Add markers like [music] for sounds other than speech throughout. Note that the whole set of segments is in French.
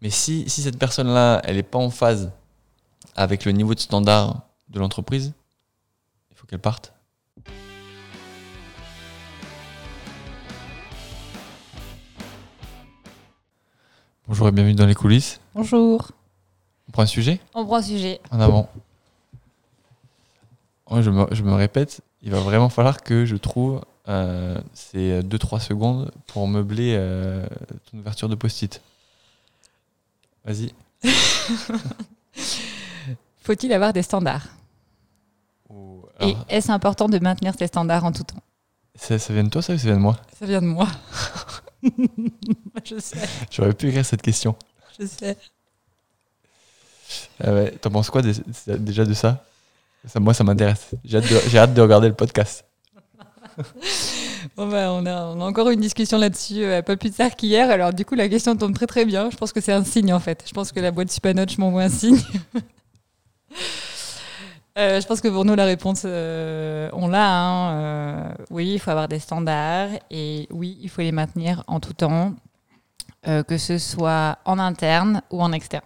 Mais si, si cette personne-là, elle n'est pas en phase avec le niveau de standard de l'entreprise, il faut qu'elle parte. Bonjour et bienvenue dans les coulisses. Bonjour. On prend un sujet? On prend un sujet. En avant. Je, me, je me répète, il va vraiment falloir que je trouve euh, ces 2-3 secondes pour meubler euh, ton ouverture de post-it. Vas-y. [laughs] Faut-il avoir des standards Et est-ce important de maintenir ces standards en tout temps ça, ça vient de toi, ça, ou ça vient de moi Ça vient de moi. [laughs] je sais, J'aurais pu écrire cette question. je sais. Ah ouais, T'en penses quoi déjà de ça, ça Moi, ça m'intéresse. J'ai hâte, de- j'ai hâte de regarder le podcast. [laughs] Bah, on, a, encore une discussion là-dessus, euh, pas plus tard qu'hier. Alors du coup, la question tombe très très bien. Je pense que c'est un signe en fait. Je pense que la boîte Supanoche m'envoie un signe. [laughs] Euh, je pense que pour nous, la réponse, euh, on l'a. hein. Euh, oui, il faut avoir des standards et oui, il faut les maintenir en tout temps, que ce soit en interne ou en externe.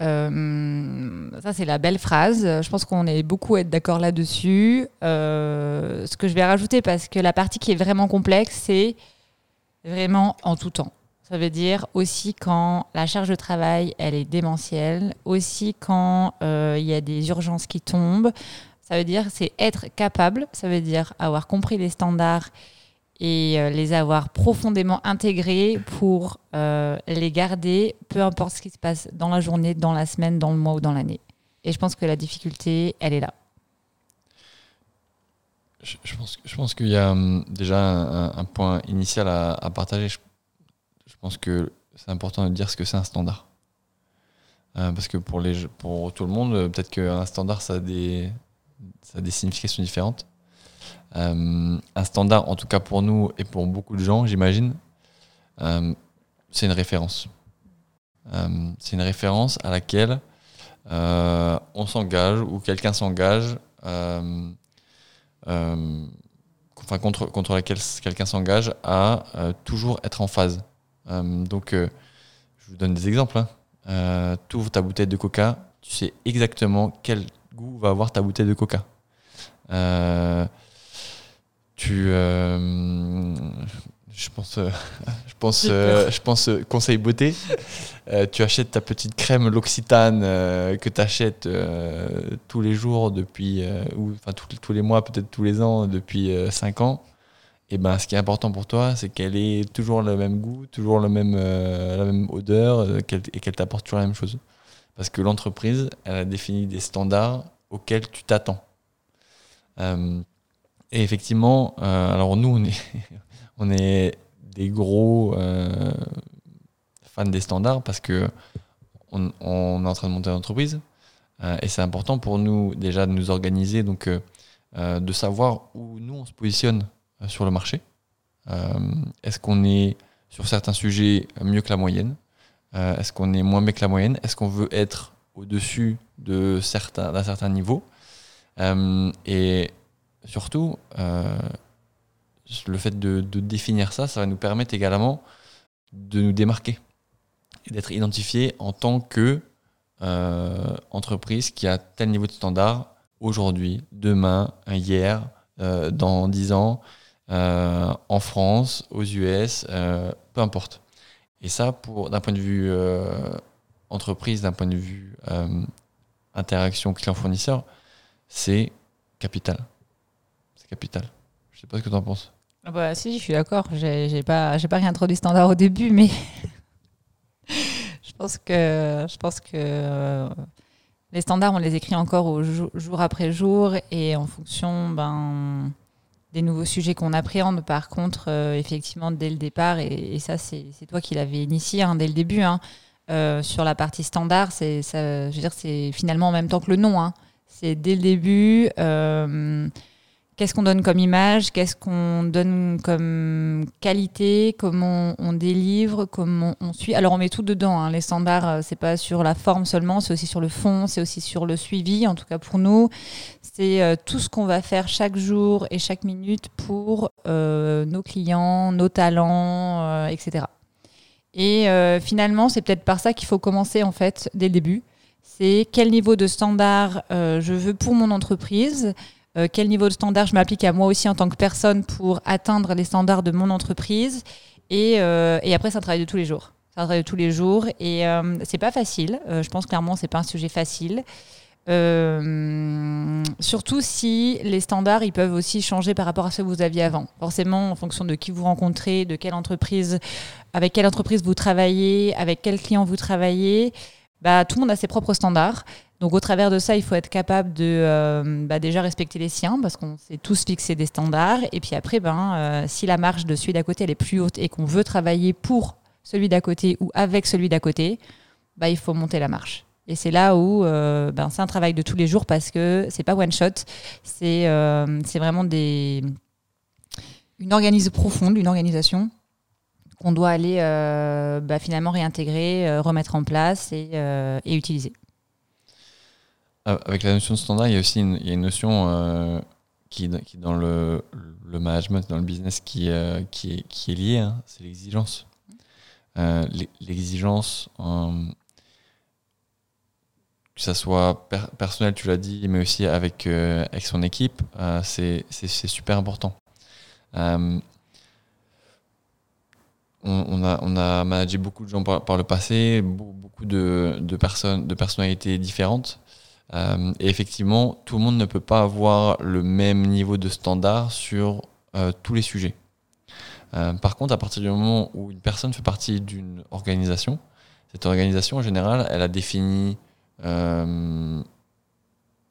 Euh, ça, c'est la belle phrase. Je pense qu'on est beaucoup à être d'accord là-dessus. Euh, ce que je vais rajouter, parce que la partie qui est vraiment complexe, c'est vraiment en tout temps. Ça veut dire aussi quand la charge de travail, elle est démentielle, aussi quand euh, il y a des urgences qui tombent. Ça veut dire c'est être capable, ça veut dire avoir compris les standards et euh, les avoir profondément intégrés pour euh, les garder, peu importe ce qui se passe dans la journée, dans la semaine, dans le mois ou dans l'année. Et je pense que la difficulté, elle est là. Je, pense, je pense qu'il y a hum, déjà un, point initial à, partager. Je, pense que c'est important de dire ce que c'est un standard. Euh, parce que pour, les, pour tout le monde, peut-être qu'un standard, a, des, ça a des significations différentes. Euh, un standard, en tout cas pour nous et pour beaucoup de gens, j'imagine, euh, c'est une référence. Euh, c'est une référence à laquelle on s'engage ou quelqu'un s'engage. enfin, contre, contre laquelle quelqu'un s'engage à toujours être en phase. Donc, je vous donne des exemples. Hein. Tu ouvres ta bouteille de coca, tu sais exactement quel goût va avoir ta bouteille de coca. Tu. euh, je pense, euh, [laughs] je pense, euh, je pense euh, conseil beauté. Tu achètes ta petite crème L'Occitane que tu achètes tous les jours depuis, ou enfin tous, tous les mois, peut-être tous les ans depuis 5 ans. Et ben, ce qui est important pour toi, c'est qu'elle ait toujours le même goût, toujours le même, la même odeur et qu'elle t'apporte toujours la même chose. Parce que l'entreprise, elle a défini des standards auxquels tu t'attends. Et effectivement, euh, alors nous, [laughs] on est, des gros euh, fans des standards parce que on, est en train de monter une entreprise euh, et c'est important pour nous déjà de nous organiser, donc de savoir où nous on se positionne sur le marché. Est-ce qu'on est sur certains sujets mieux que la moyenne? Est-ce qu'on est moins bien que la moyenne? Est-ce qu'on veut être au-dessus de d'un certain niveau? Et surtout, euh, le fait de, définir ça, ça va nous permettre également de nous démarquer et d'être identifié en tant que euh, entreprise qui a tel niveau de standard aujourd'hui, demain, hier, euh, dans 10 ans, en France, aux US, peu importe. Et ça, d'un point de vue entreprise, d'un point de vue interaction client-fournisseur, c'est capital. Capital. Je sais pas ce que tu en penses. Ah bah si, je suis d'accord. J'ai pas, pas réintroduit standard au début, mais [laughs] je pense que, je pense que euh, les standards, on les écrit encore au jour, après jour et en fonction ben, des nouveaux sujets qu'on appréhende. Par contre, euh, effectivement, dès le départ, et, ça, c'est toi qui l'avais initié hein, dès le début, hein, euh, sur la partie standard, c'est finalement en même temps que le nom. hein. C'est dès le début. Qu'est-ce qu'on donne comme image? Qu'est-ce qu'on donne comme qualité? Comment on délivre? Comment on suit? Alors on met tout dedans. hein. Les standards, euh, c'est pas sur la forme seulement, c'est aussi sur le fond, c'est aussi sur le suivi. En tout cas pour nous, c'est euh, tout ce qu'on va faire chaque jour et chaque minute pour euh, nos clients, nos talents, etc. Et finalement, c'est peut-être par ça qu'il faut commencer en fait dès le début. C'est quel niveau de standard je veux pour mon entreprise, euh, quel niveau de standard je m'applique à moi aussi en tant que personne pour atteindre les standards de mon entreprise. Et, et après, c'est un travail de tous les jours. C'est un travail de tous les jours et c'est pas facile. je pense clairement, c'est pas un sujet facile. Euh, surtout si les standards, ils peuvent aussi changer par rapport à ce que vous aviez avant. Forcément, en fonction de qui vous rencontrez, de quelle entreprise, avec quelle entreprise vous travaillez, avec quel client vous travaillez, bah, tout le monde a ses propres standards. Donc au travers de ça, il faut être capable de euh, bah, déjà respecter les siens parce qu'on s'est tous fixé des standards. Et puis après, ben, euh, si la marge de celui d'à côté elle est plus haute et qu'on veut travailler pour celui d'à côté ou avec celui d'à côté, bah, il faut monter la marche. Et c'est là où euh, ben, c'est un travail de tous les jours parce que c'est pas one shot, c'est vraiment des, une organisation profonde, une organisation qu'on doit aller bah, finalement réintégrer, remettre en place et, et, utiliser. Avec la notion de standard, il y a aussi une, notion qui, qui, dans le, management, dans le business, qui, qui, est, liée, hein, c'est l'exigence. l'exigence que ça soit personnel, tu l'as dit, mais aussi avec, euh, son équipe, euh, c'est super important. Euh, on, a, on a managé beaucoup de gens par, le passé, beaucoup de, personnes, de personnalités différentes. Et effectivement, tout le monde ne peut pas avoir le même niveau de standard sur tous les sujets. par contre, à partir du moment où une personne fait partie d'une organisation, cette organisation en général, elle a défini euh,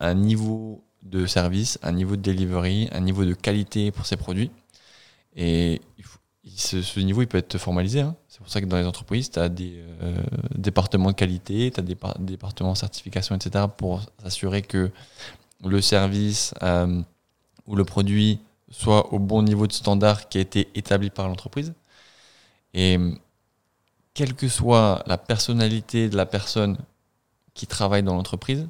un niveau de service, un niveau de delivery, un niveau de qualité pour ses produits. Et ce, niveau, il peut être formalisé. Hein. C'est pour ça que dans les entreprises, tu as des euh, départements de qualité, tu as des départements de certification, etc., pour s'assurer que le service euh, ou le produit soit au bon niveau de standard qui a été établi par l'entreprise. Et quelle que soit la personnalité de la personne qui travaille dans l'entreprise,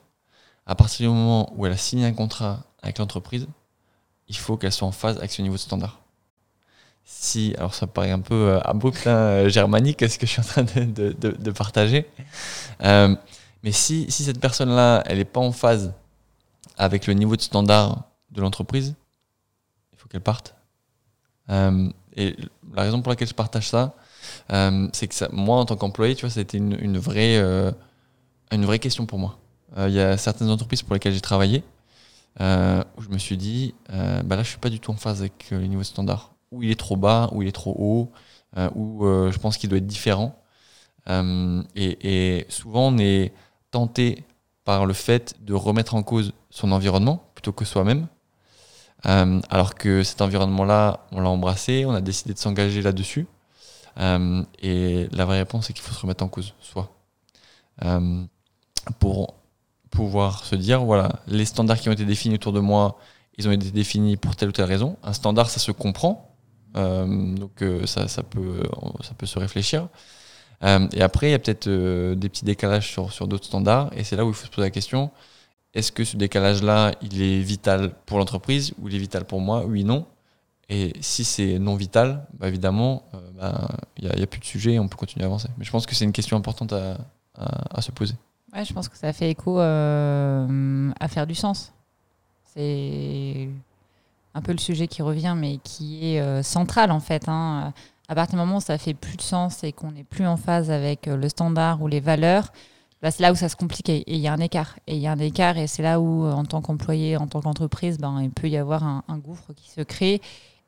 à partir du moment où elle a signé un contrat avec l'entreprise, il faut qu'elle soit en phase avec ce niveau de standard. Si, alors ça paraît un peu euh, abrupt, hein, euh, germanique, [laughs] ce que je suis en train de, de, partager. Euh, mais si, si cette personne-là, elle n'est pas en phase avec le niveau de standard de l'entreprise, il faut qu'elle parte. et la raison pour laquelle je partage ça, c'est que moi, en tant qu'employé, tu vois, ça a été une, vraie une vraie question pour moi. Il y a certaines entreprises pour lesquelles j'ai travaillé où je me suis dit, bah là, je suis pas du tout en phase avec le niveau standard. Ou il est trop bas, ou il est trop haut, ou je pense qu'il doit être différent. Et, souvent, on est tenté par le fait de remettre en cause son environnement plutôt que soi-même. alors que cet environnement-là, on l'a embrassé, on a décidé de s'engager là-dessus. et la vraie réponse, c'est qu'il faut se remettre en cause, soi pour pouvoir se dire, voilà, les standards qui ont été définis autour de moi, ils ont été définis pour telle ou telle raison. Un standard, ça se comprend, euh, donc euh, ça, peut, ça peut se réfléchir. Euh, et après, il y a peut-être des petits décalages sur, sur d'autres standards, et c'est là où il faut se poser la question, est-ce que ce décalage-là, il est vital pour l'entreprise ou il est vital pour moi? Oui, non. Et si c'est non vital, bah évidemment, bah, il n'y a, plus de sujet, on peut continuer à avancer. Mais je pense que c'est une question importante à, à, se poser. Ouais, je pense que ça fait écho euh, à faire du sens. C'est un peu le sujet qui revient, mais qui est euh, central en fait. Hein. À partir du moment où ça fait plus de sens et qu'on n'est plus en phase avec euh, le standard ou les valeurs, bah, c'est là où ça se complique et il y a un écart. Et il y a un écart et c'est là où, en tant qu'employé, en tant qu'entreprise, ben, il peut y avoir un, gouffre qui se crée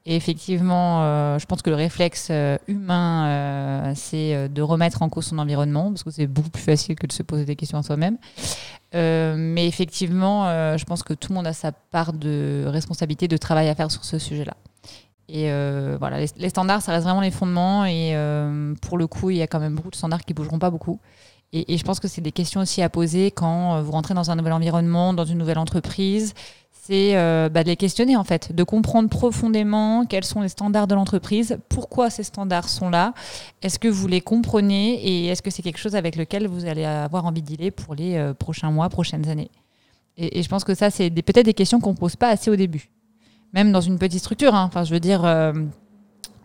et effectivement, euh, je pense que le réflexe euh, humain, euh, c'est de remettre en cause son environnement, parce que c'est beaucoup plus facile que de se poser des questions à soi-même. Mais effectivement, je pense que tout le monde a sa part de responsabilité, de travail à faire sur ce sujet-là. Et voilà, les, standards, ça reste vraiment les fondements. Et pour le coup, il y a quand même beaucoup de standards qui bougeront pas beaucoup. Et, et je pense que c'est des questions aussi à poser quand vous rentrez dans un nouvel environnement, dans une nouvelle entreprise c'est euh, bah, de les questionner en fait, de comprendre profondément quels sont les standards de l'entreprise, pourquoi ces standards sont là, est-ce que vous les comprenez et est-ce que c'est quelque chose avec lequel vous allez avoir envie de dealer pour les euh, prochains mois, prochaines années. Et, je pense que ça, c'est peut-être des questions qu'on ne pose pas assez au début, même dans une petite structure. Hein. Enfin, je veux dire,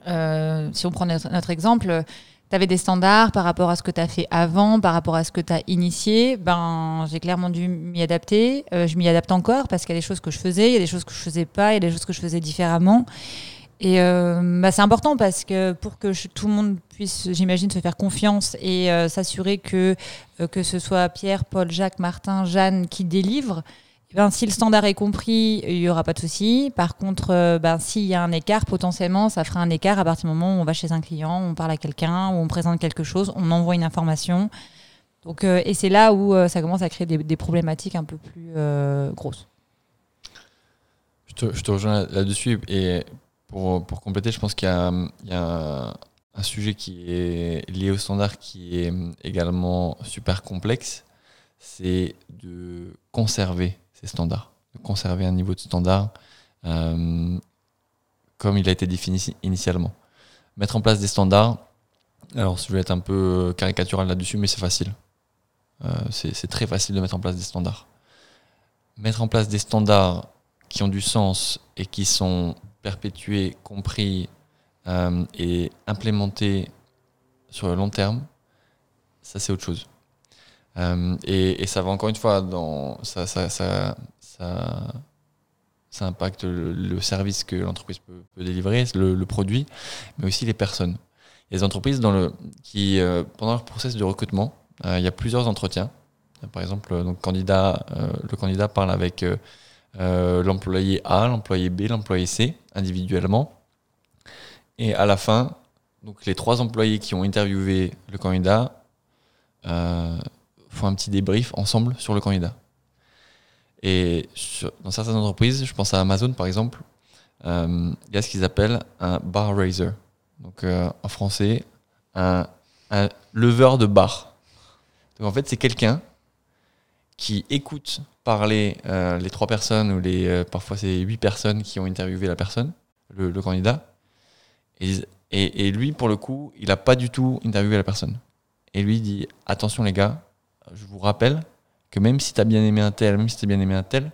euh, si on prend notre, exemple, tu avais des standards par rapport à ce que tu as fait avant, par rapport à ce que tu as initié. Ben, j'ai clairement dû m'y adapter. Euh, je m'y adapte encore parce qu'il y a des choses que je faisais, il y a des choses que je faisais pas, il y a des choses que je faisais différemment. Et euh, bah, c'est important parce que pour que tout le monde puisse, j'imagine, se faire confiance et euh, s'assurer que, que ce soit Pierre, Paul, Jacques, Martin, Jeanne qui délivrent, ben, si le standard est compris, il n'y aura pas de souci. Par contre, euh, ben, s'il y a un écart, potentiellement, ça fera un écart à partir du moment où on va chez un client, on parle à quelqu'un, on présente quelque chose, on envoie une information. Donc, euh, et c'est là où euh, ça commence à créer des, problématiques un peu plus grosses. Je te, je te rejoins là-dessus. Et pour, pour, compléter, je pense qu'il y, y a, un sujet qui est lié au standard qui est également super complexe. C'est de conserver ces standards, de conserver un niveau de standard euh, comme il a été défini initialement. Mettre en place des standards, alors je vais être un peu caricatural là-dessus, mais c'est facile. Euh, c'est très facile de mettre en place des standards. Mettre en place des standards qui ont du sens et qui sont perpétués, compris euh, et implémentés sur le long terme, ça c'est autre chose. Euh, et, ça va encore une fois dans ça, ça, ça, ça, impacte le, service que l'entreprise peut, délivrer, le, produit, mais aussi les personnes. Il y a des entreprises dans le, qui, euh, pendant leur process de recrutement, euh, il y a plusieurs entretiens. Par exemple, donc, candidat, le candidat parle avec l'employé A, l'employé B, l'employé C, individuellement. Et à la fin, donc les trois employés qui ont interviewé le candidat font un petit débrief ensemble sur le candidat. Et dans certaines entreprises, je pense à Amazon par exemple, euh, il y a ce qu'ils appellent un bar raiser. Donc euh, en français, un, un, leveur de bar. Donc en fait, c'est quelqu'un qui écoute parler euh, les trois personnes ou les parfois c'est huit personnes qui ont interviewé la personne, le, candidat. Et, et, lui, pour le coup, il n'a pas du tout interviewé la personne. Et lui dit attention les gars, je vous rappelle que même si tu as bien aimé un tel, même si tu as bien aimé un tel,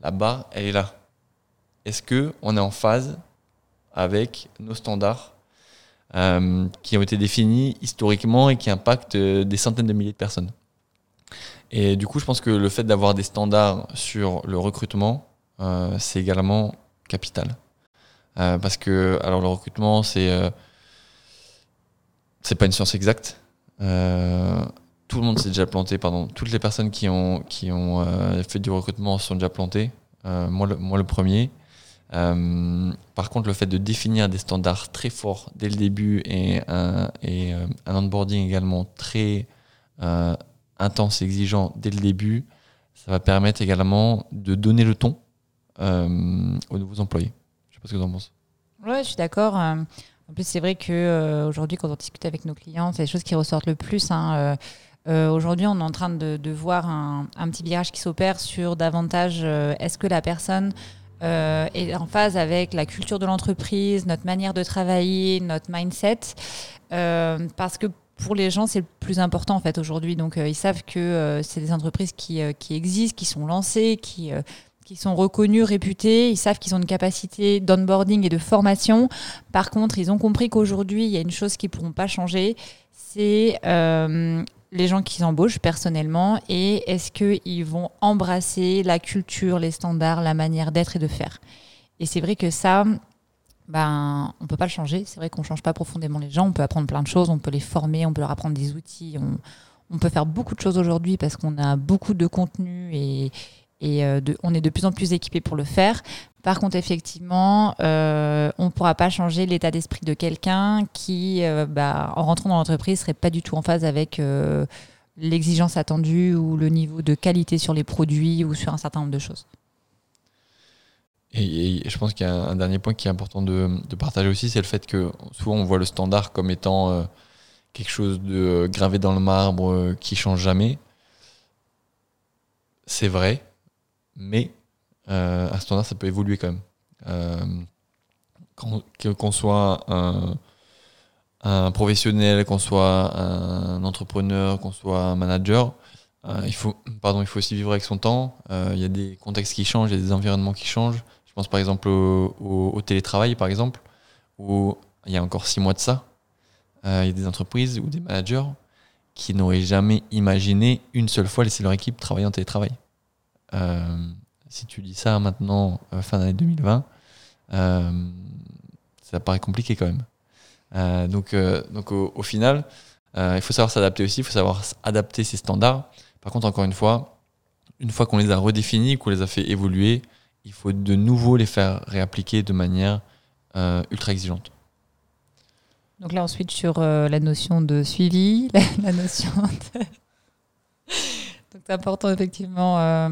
la barre, elle est là. Est-ce que on est en phase avec nos standards euh, qui ont été définis historiquement et qui impactent euh, des centaines de milliers de personnes? Et du coup, je pense que le fait d'avoir des standards sur le recrutement, euh, c'est également capital. parce que, alors, le recrutement, c'est c'est pas une science exacte tout le monde s'est déjà planté, pardon. Toutes les personnes qui ont, qui ont euh, fait du recrutement sont déjà plantées. Euh, moi, le, moi, le premier. Euh, par contre, le fait de définir des standards très forts dès le début et un, un onboarding également très intense et exigeant dès le début, ça va permettre également de donner le ton aux nouveaux employés. Je sais pas ce que tu en penses. Ouais, je suis d'accord. En plus, c'est vrai que aujourd'hui, quand on discute avec nos clients, c'est les choses qui ressortent le plus. Hein, euh, aujourd'hui, on est en train de, voir un, petit virage qui s'opère sur davantage euh, est-ce que la personne euh, est en phase avec la culture de l'entreprise, notre manière de travailler, notre mindset, parce que pour les gens, c'est le plus important en fait aujourd'hui. Donc, ils savent que c'est des entreprises qui, existent, qui sont lancées, qui sont reconnus, réputés, ils savent qu'ils ont une capacité d'onboarding et de formation. Par contre, ils ont compris qu'aujourd'hui, il y a une chose qu'ils ne pourront pas changer, c'est les gens qui s'embauchent personnellement et est-ce qu'ils vont embrasser la culture, les standards, la manière d'être et de faire? Et c'est vrai que ça, ben, on peut pas le changer. C'est vrai qu'on change pas profondément les gens. On peut apprendre plein de choses, on peut les former, on peut leur apprendre des outils. On, peut faire beaucoup de choses aujourd'hui parce qu'on a beaucoup de contenu et, et euh, on est de plus en plus équipé pour le faire. Par contre, effectivement, euh, on ne pourra pas changer l'état d'esprit de quelqu'un qui, euh, bah, en rentrant dans l'entreprise, serait pas du tout en phase avec l'exigence attendue ou le niveau de qualité sur les produits ou sur un certain nombre de choses. Et, je pense qu'il y a un, dernier point qui est important de, de partager aussi, c'est le fait que souvent on voit le standard comme étant quelque chose de gravé dans le marbre qui change jamais. C'est vrai, mais euh, un standard, ça peut évoluer quand même. Euh, qu'on soit un, un professionnel, qu'on soit un entrepreneur, qu'on soit un manager, euh, il, faut, pardon, il faut aussi vivre avec son temps. Il y a des contextes qui changent, il y a des environnements qui changent. Je pense par exemple au, télétravail, par exemple, où il y a encore six mois de ça, il y a des entreprises ou des managers qui n'auraient jamais imaginé une seule fois laisser leur équipe travailler en télétravail. Si tu dis ça maintenant, fin d'année 2020, ça paraît compliqué quand même. donc, donc au, final, il faut savoir s'adapter aussi, il faut savoir adapter ses standards. Par contre, encore une fois, une fois qu'on les a redéfinis, qu'on les a fait évoluer, il faut de nouveau les faire réappliquer de manière euh, ultra exigeante. Donc là, on switch sur euh, la notion de suivi, [laughs] la, notion de... [laughs] Donc c'est important, effectivement. Euh,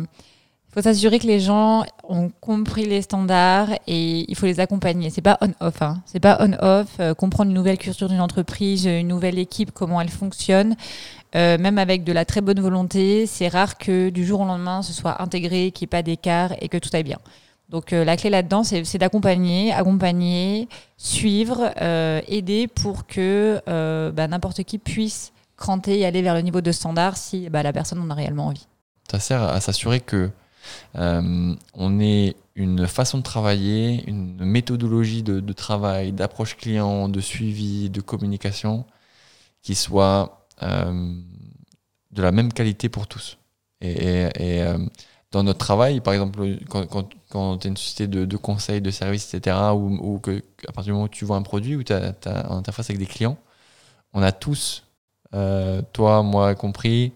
il faut s'assurer que les gens ont compris les standards et il faut les accompagner. C'est pas on-off. Hein. C'est pas on-off. comprendre une nouvelle culture d'une entreprise, une nouvelle équipe, comment elle fonctionne. Euh, même avec de la très bonne volonté, c'est rare que du jour au lendemain, ce soit intégré, qu'il n'y ait pas d'écart et que tout aille bien. Donc euh, la clé là-dedans, c'est d'accompagner, accompagner, suivre, euh, aider pour que bah, n'importe qui puisse cranter et aller vers le niveau de standard si bah, la personne en a réellement envie. Ça sert à s'assurer que on ait une façon de travailler, une méthodologie de, travail, d'approche client, de suivi, de communication qui soit euh, de la même qualité pour tous. Et, euh, dans notre travail, par exemple, quand, tu es une société de, de conseil, de services, etc., ou, que, à partir du moment où tu vois un produit, ou tu as, as en interface avec des clients, on a tous, euh, toi, moi compris,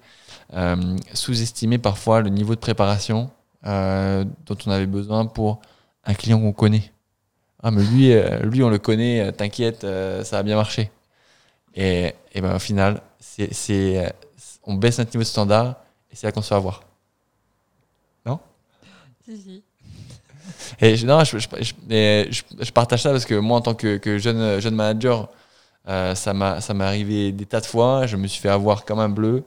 sous-estimé parfois le niveau de préparation dont on avait besoin pour un client qu'on connaît. Ah, mais lui, lui on le connaît, t'inquiète, ça va bien marcher. Et, et ben, au final, c'est, on baisse notre niveau de standard et c'est là qu'on se fait avoir. Non? Si, si. Et je, non, je, je, partage ça parce que moi, en tant que, que jeune, jeune manager, euh, ça, m'a, ça m'est arrivé des tas de fois. Je me suis fait avoir comme un bleu.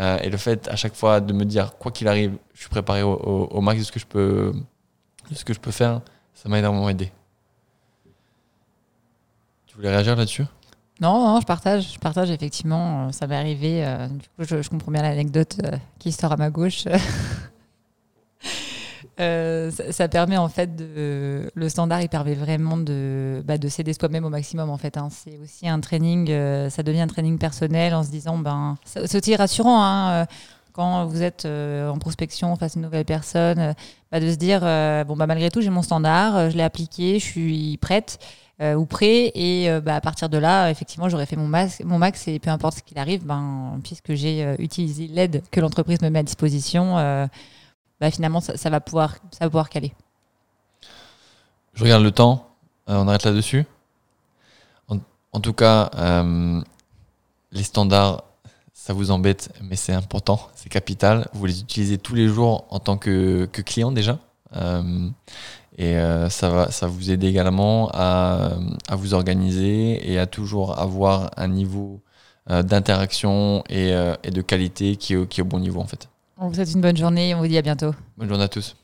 Euh, et le fait à chaque fois de me dire, quoi qu'il arrive, je suis préparé au, max de ce que je peux, de ce que je peux faire, ça m'a énormément aidé. Tu voulais réagir là-dessus? Non, non, je partage, je partage effectivement. Euh, ça m'est arrivé. Euh, du coup, je, comprends bien l'anecdote qui sort à ma gauche. [laughs] ça, permet en fait de, le standard, il permet vraiment de, bah, de s'aider soi-même au maximum en fait. Hein. C'est aussi un training, ça devient un training personnel en se disant, ben, c'est aussi rassurant. Hein, quand vous êtes en prospection face à une nouvelle personne, bah, de se dire bon bah malgré tout j'ai mon standard, je l'ai appliqué, je suis prête. Euh, ou prêt. Et euh, bah, à partir de là, effectivement, j'aurais fait mon max, mon max et peu importe ce qu'il arrive, ben, puisque j'ai euh, utilisé l'aide que l'entreprise me met à disposition, bah, finalement, ça, va pouvoir, ça va pouvoir caler. Je regarde le temps. on arrête là-dessus. En, tout cas, les standards, ça vous embête, mais c'est important, c'est capital. Vous les utilisez tous les jours en tant que, que client déjà. Et euh, ça va, ça vous aider également à, à, vous organiser et à toujours avoir un niveau euh, d'interaction et, euh, et, de qualité qui est, qui est au bon niveau en fait. On vous souhaite une bonne journée et on vous dit à bientôt. Bonne journée à tous.